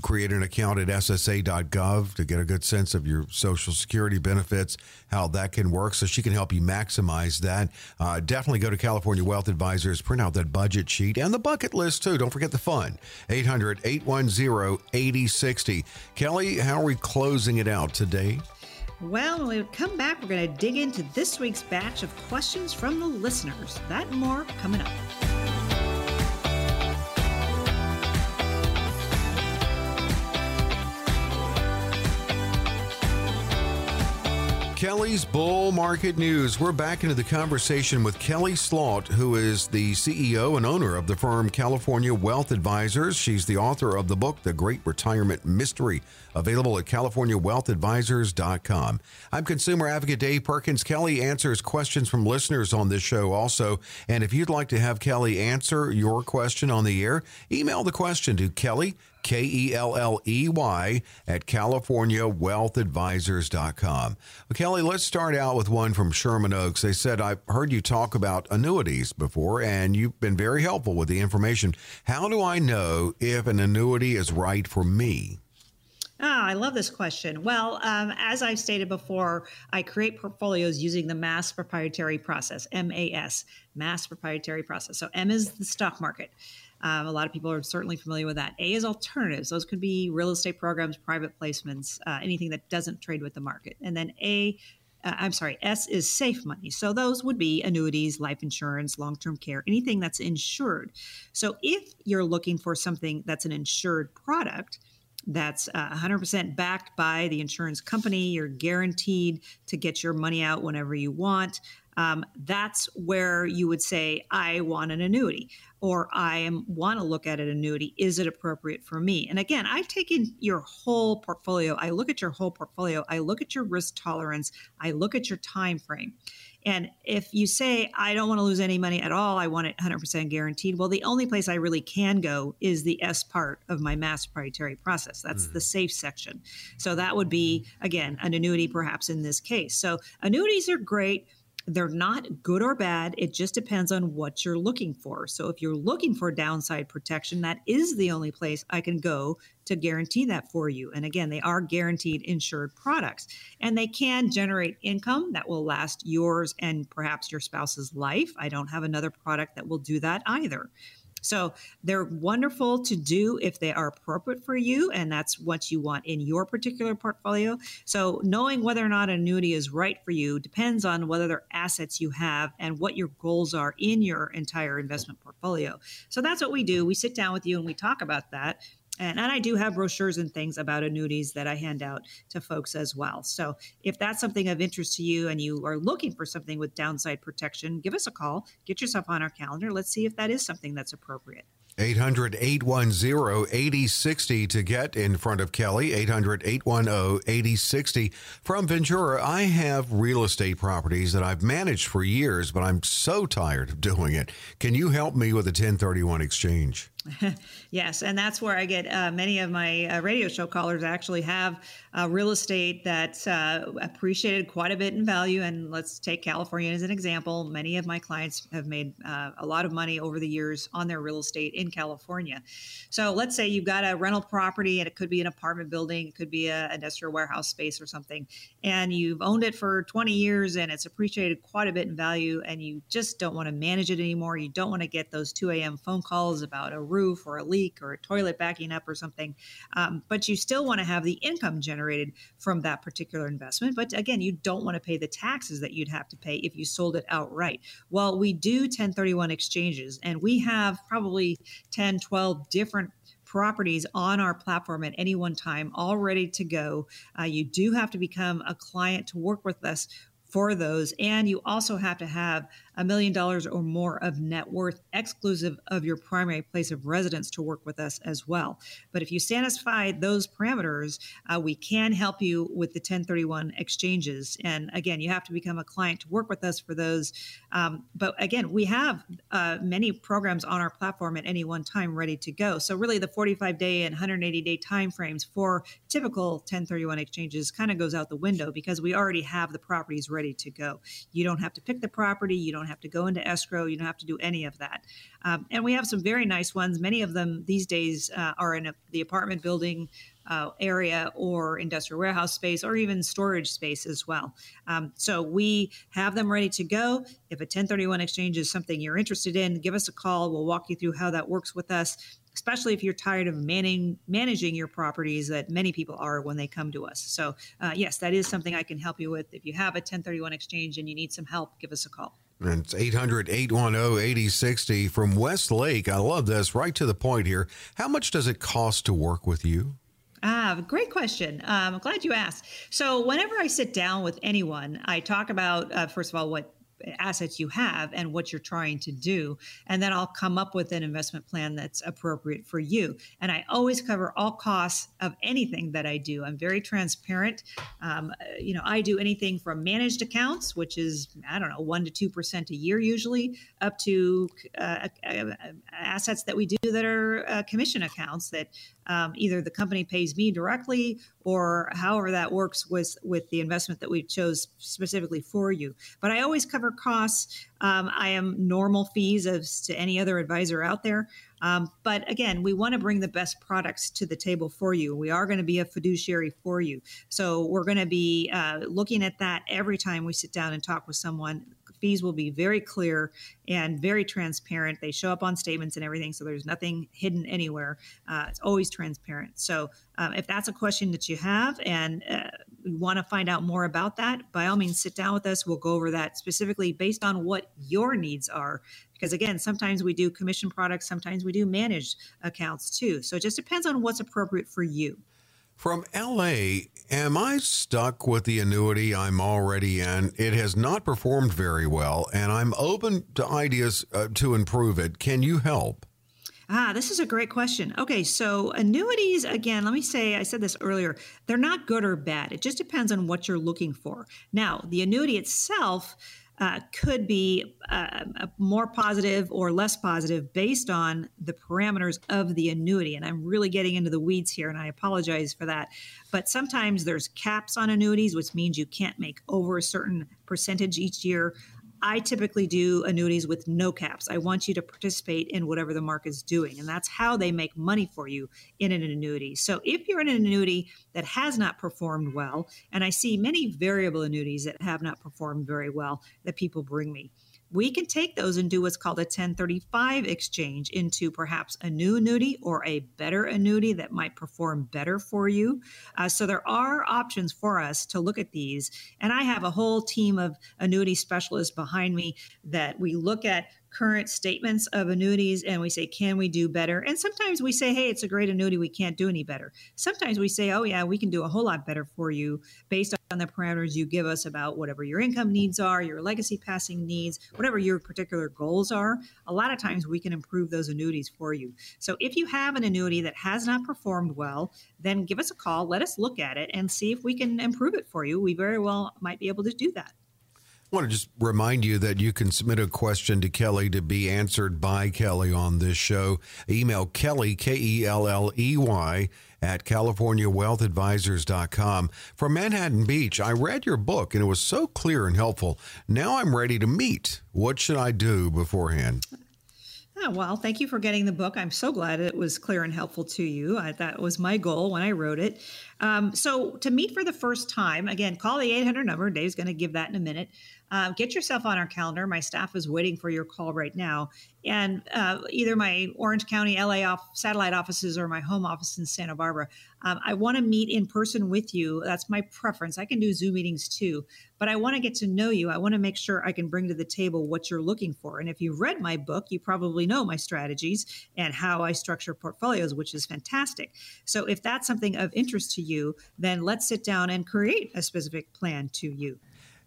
create an account at ssa.gov to get a good sense of your Social Security benefits, how that can work, so she can help you maximize that. Uh, definitely go to California Wealth Advisors, print out that budget sheet and the bucket list too. Don't forget the fun. 800 810 8060. Kelley, how are we closing it out today? Well, when we come back, we're going to dig into this week's batch of questions from the listeners. That and more coming up. Kelley's Bull Market News. We're back into the conversation with Kelley Slaught, who is the CEO and owner of the firm California Wealth Advisors. She's the author of the book, The Great Retirement Mystery, available at CaliforniaWealthAdvisors.com. I'm consumer advocate Dave Perkins. Kelley answers questions from listeners on this show also. And if you'd like to have Kelley answer your question on the air, email the question to Kelley K E L L E Y, at CaliforniaWealthAdvisors.com. Well, Kelley, let's start out with one from Sherman Oaks. They said, I've heard you talk about annuities before, and you've been very helpful with the information. How do I know if an annuity is right for me? Oh, I love this question. Well, um, as I've stated before, I create portfolios using the mass proprietary process, MAS, mass proprietary process. So M is the stock market. Um, a lot of people are certainly familiar with that. A is alternatives. Those could be real estate programs, private placements, uh, anything that doesn't trade with the market. And then A, uh, I'm sorry, S is safe money. So those would be annuities, life insurance, long term care, anything that's insured. So if you're looking for something that's an insured product, that's uh, 100% backed by the insurance company. You're guaranteed to get your money out whenever you want um, that's where you would say, I want an annuity or I am, want to look at an annuity. Is it appropriate for me? And again, I've taken your whole portfolio. I look at your whole portfolio. I look at your risk tolerance. I look at your time frame. And if you say, I don't want to lose any money at all, I want it 100% guaranteed, well, the only place I really can go is the S part of my mass proprietary process. That's mm-hmm. the safe section. So that would be, again, an annuity perhaps in this case. So annuities are great they're not good or bad. It just depends on what you're looking for. So, if you're looking for downside protection, that is the only place I can go to guarantee that for you. And again, they are guaranteed insured products and they can generate income that will last yours and perhaps your spouse's life. I don't have another product that will do that either. So they're wonderful to do if they are appropriate for you, and that's what you want in your particular portfolio. So knowing whether or not an annuity is right for you depends on whether they're assets you have and what your goals are in your entire investment portfolio. So that's what we do. We sit down with you and we talk about that And, and I do have brochures and things about annuities that I hand out to folks as well. So if that's something of interest to you and you are looking for something with downside protection, give us a call, get yourself on our calendar. Let's see if that is something that's appropriate. 800 810 8060 to get in front of Kelley. 800 810 8060. From Ventura, I have real estate properties that I've managed for years, but I'm so tired of doing it. Can you help me with a 1031 exchange? yes, and that's where I get uh, many of my uh, radio show callers actually have uh, real estate that's uh, appreciated quite a bit in value. And let's take California as an example. Many of my clients have made uh, a lot of money over the years on their real estate in California. So let's say you've got a rental property, and it could be an apartment building, it could be a industrial warehouse space or something, and you've owned it for 20 years and it's appreciated quite a bit in value, and you just don't want to manage it anymore. You don't want to get those 2 a.m. phone calls about a roof or a leak or a toilet backing up or something. Um, but you still want to have the income generated from that particular investment. But again, you don't want to pay the taxes that you'd have to pay if you sold it outright. Well, we do 1031 exchanges, and we have probably 10, 12 different properties on our platform at any one time, all ready to go. Uh, you do have to become a client to work with us for those. And you also have to have a million dollars or more of net worth exclusive of your primary place of residence to work with us as well. But if you satisfy those parameters, uh, we can help you with the 1031 exchanges. And again, you have to become a client to work with us for those. Um, but again, we have uh, many programs on our platform at any one time ready to go. So really the 45 day and 180 day timeframes for typical 1031 exchanges kind of goes out the window because we already have the properties ready to go. You don't have to pick the property. You don't don't have to go into escrow. You don't have to do any of that. Um, and we have some very nice ones. Many of them these days uh, are in a, the apartment building uh, area or industrial warehouse space or even storage space as well. Um, so we have them ready to go. If a 1031 exchange is something you're interested in, give us a call. We'll walk you through how that works with us especially if you're tired of manning, managing your properties that many people are when they come to us. So, uh, yes, that is something I can help you with. If you have a 1031 exchange and you need some help, give us a call. And it's 800 810 8060 from Westlake. I love this. Right to the point here. How much does it cost to work with you? Ah, great question. Um, I'm glad you asked. So, whenever I sit down with anyone, I talk about, uh, first of all, what assets you have and what you're trying to do. And then I'll come up with an investment plan that's appropriate for you. And I always cover all costs of anything that I do. I'm very transparent. Um, you know, I do anything from managed accounts, which is, I don't know, 1% to 2% a year usually, up to uh, uh, assets that we do that are uh, commission accounts that um, either the company pays me directly or however that works with with the investment that we chose specifically for you. But i always cover costs. Um, i am normal fees as to any other advisor out there. Um, but again we want to bring the best products to the table for you. We are going to be a fiduciary for you. So we're going to be uh, looking at that every time we sit down and talk with someone fees will be very clear and very transparent. They show up on statements and everything, so there's nothing hidden anywhere. Uh, it's always transparent. So um, if that's a question that you have and uh, you want to find out more about that, by all means, sit down with us. We'll go over that specifically based on what your needs are. Because again, sometimes we do commission products, sometimes we do managed accounts too. So it just depends on what's appropriate for you. From LA, am I stuck with the annuity I'm already in? It has not performed very well, and I'm open to ideas uh, to improve it. Can you help? Ah, this is a great question. Okay, so annuities, again, let me say, I said this earlier, they're not good or bad. It just depends on what you're looking for. Now, the annuity itself, uh, could be uh, more positive or less positive based on the parameters of the annuity. And I'm really getting into the weeds here, and I apologize for that. But sometimes there's caps on annuities, which means you can't make over a certain percentage each year. I typically do annuities with no caps. I want you to participate in whatever the market is doing. And that's how they make money for you in an annuity. So if you're in an annuity that has not performed well, and I see many variable annuities that have not performed very well that people bring me, we can take those and do what's called a 1035 exchange into perhaps a new annuity or a better annuity that might perform better for you. Uh, so there are options for us to look at these. And I have a whole team of annuity specialists behind me that we look at current statements of annuities and we say, can we do better? And sometimes we say, hey, it's a great annuity. We can't do any better. Sometimes we say, oh, yeah, we can do a whole lot better for you based on the parameters you give us about whatever your income needs are, your legacy passing needs, whatever your particular goals are. A lot of times we can improve those annuities for you. So if you have an annuity that has not performed well, then give us a call. Let us look at it and see if we can improve it for you. We very well might be able to do that. I want to just remind you that you can submit a question to Kelley to be answered by Kelley on this show. Email Kelley, K E L L E Y, at CaliforniaWealthAdvisors.com. From Manhattan Beach, I read your book and it was so clear and helpful. Now I'm ready to meet. What should I do beforehand? Oh, well, thank you for getting the book. I'm so glad it was clear and helpful to you. I, that was my goal when I wrote it. Um, so, to meet for the first time, again, call the 800 number. Dave's going to give that in a minute. Uh, get yourself on our calendar. My staff is waiting for your call right now. And uh, either my Orange County, LA off, satellite offices or my home office in Santa Barbara, um, I want to meet in person with you. That's my preference. I can do Zoom meetings too, but I want to get to know you. I want to make sure I can bring to the table what you're looking for. And if you've read my book, you probably know my strategies and how I structure portfolios, which is fantastic. So if that's something of interest to you, then let's sit down and create a specific plan to you.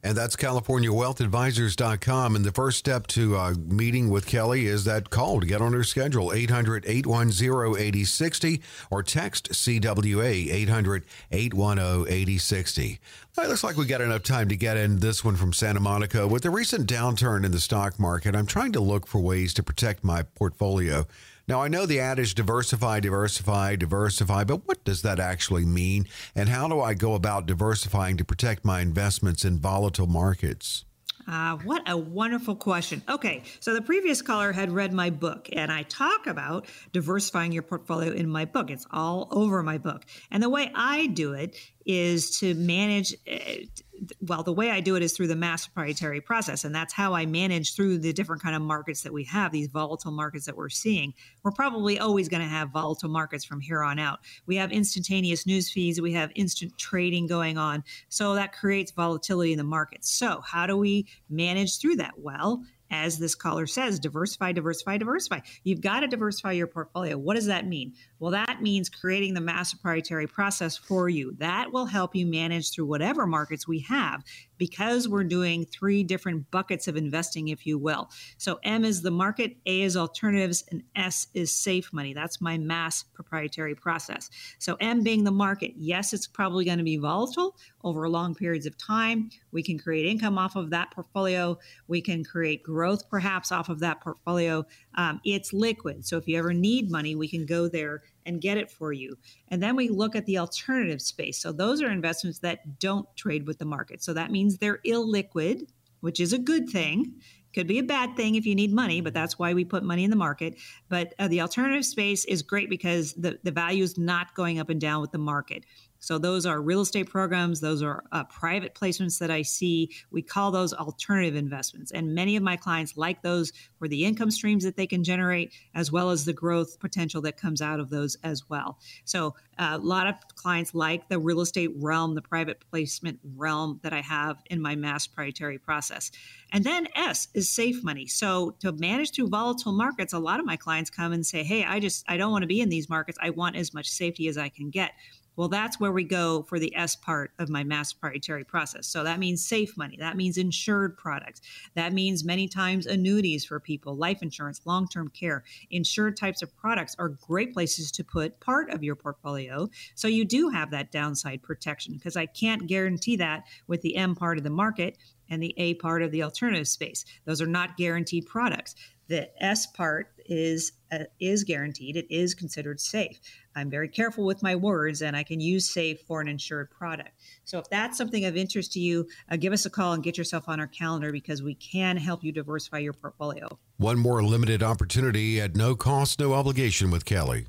And that's CaliforniaWealthAdvisors.com. And the first step to uh, meeting with Kelley is that call to get on her schedule 800 810 8060 or text CWA 800 810 8060. It looks like we got enough time to get in this one from Santa Monica. With the recent downturn in the stock market, I'm trying to look for ways to protect my portfolio. Now, I know the adage diversify, diversify, diversify, but what does that actually mean? And how do I go about diversifying to protect my investments in volatile markets? Uh, what a wonderful question. Okay, so the previous caller had read my book, and I talk about diversifying your portfolio in my book. It's all over my book. And the way I do it is to manage uh, well the way i do it is through the mass proprietary process and that's how i manage through the different kind of markets that we have these volatile markets that we're seeing we're probably always going to have volatile markets from here on out we have instantaneous news feeds we have instant trading going on so that creates volatility in the markets so how do we manage through that well as this caller says, diversify, diversify, diversify. You've got to diversify your portfolio. What does that mean? Well, that means creating the master proprietary process for you. That will help you manage through whatever markets we have because we're doing three different buckets of investing, if you will. So M is the market, A is alternatives, and S is safe money. That's my mass proprietary process. So M being the market, yes, it's probably going to be volatile over long periods of time. We can create income off of that portfolio. We can create growth perhaps off of that portfolio. Um, it's liquid. So if you ever need money, we can go there and get it for you. And then we look at the alternative space. So those are investments that don't trade with the market. So that means they're illiquid, which is a good thing. Could be a bad thing if you need money, but that's why we put money in the market. But uh, the alternative space is great because the, the value is not going up and down with the market. So those are real estate programs, those are uh, private placements that I see. We call those alternative investments. And many of my clients like those for the income streams that they can generate, as well as the growth potential that comes out of those as well. So uh, a lot of clients like the real estate realm, the private placement realm that I have in my mass proprietary process. And then S is safe money. So to manage through volatile markets, a lot of my clients come and say, Hey, I just, I don't want to be in these markets. I want as much safety as I can get. Well, that's where we go for the S part of my mass proprietary process. So that means safe money. That means insured products. That means many times annuities for people, life insurance, long term care. Insured types of products are great places to put part of your portfolio. So you do have that downside protection because I can't guarantee that with the M part of the market and the A part of the alternative space. Those are not guaranteed products. The S part is uh, is guaranteed. It is considered safe. I'm very careful with my words, and I can use safe for an insured product. So if that's something of interest to you, uh, give us a call and get yourself on our calendar because we can help you diversify your portfolio. One more limited opportunity at no cost, no obligation with Kelley.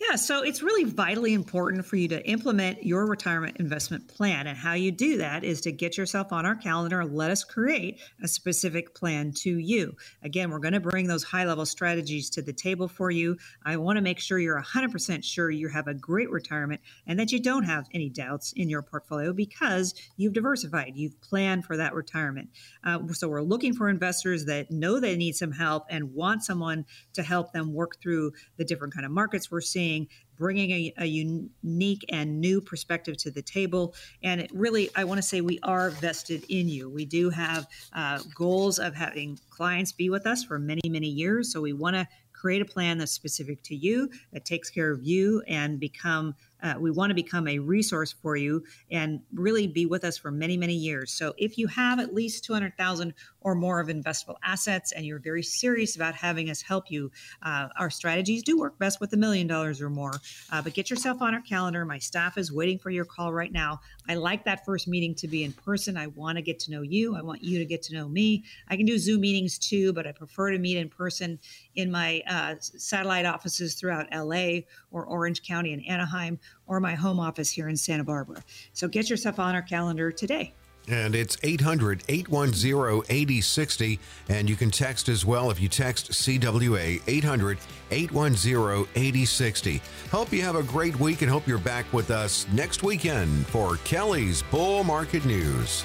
Yeah, so it's really vitally important for you to implement your retirement investment plan. And how you do that is to get yourself on our calendar and let us create a specific plan to you. Again, we're going to bring those high level strategies to the table for you. I want to make sure you're 100% sure you have a great retirement and that you don't have any doubts in your portfolio because you've diversified, you've planned for that retirement. Uh, so we're looking for investors that know they need some help and want someone to help them work through the different kind of markets we're seeing bringing a, a, unique and new perspective to the table. And it really, I want to say we are vested in you. We do have uh, goals of having clients be with us for many, many years. So we want to create a plan that's specific to you, that takes care of you, and become uh, we want to become a resource for you and really be with us for many, many years. So if you have at least 200,000 or more of investable assets and you're very serious about having us help you, uh, our strategies do work best with a million dollars or more. Uh, but get yourself on our calendar. My staff is waiting for your call right now. I like that first meeting to be in person. I want to get to know you. I want you to get to know me. I can do Zoom meetings too, but I prefer to meet in person in my uh, satellite offices throughout LA or Orange County and Anaheim or my home office here in Santa Barbara. So get yourself on our calendar today. And it's 800 810 8060. And you can text as well if you text CWA 800 810 8060. Hope you have a great week and hope you're back with us next weekend for Kelley's Bull Market News.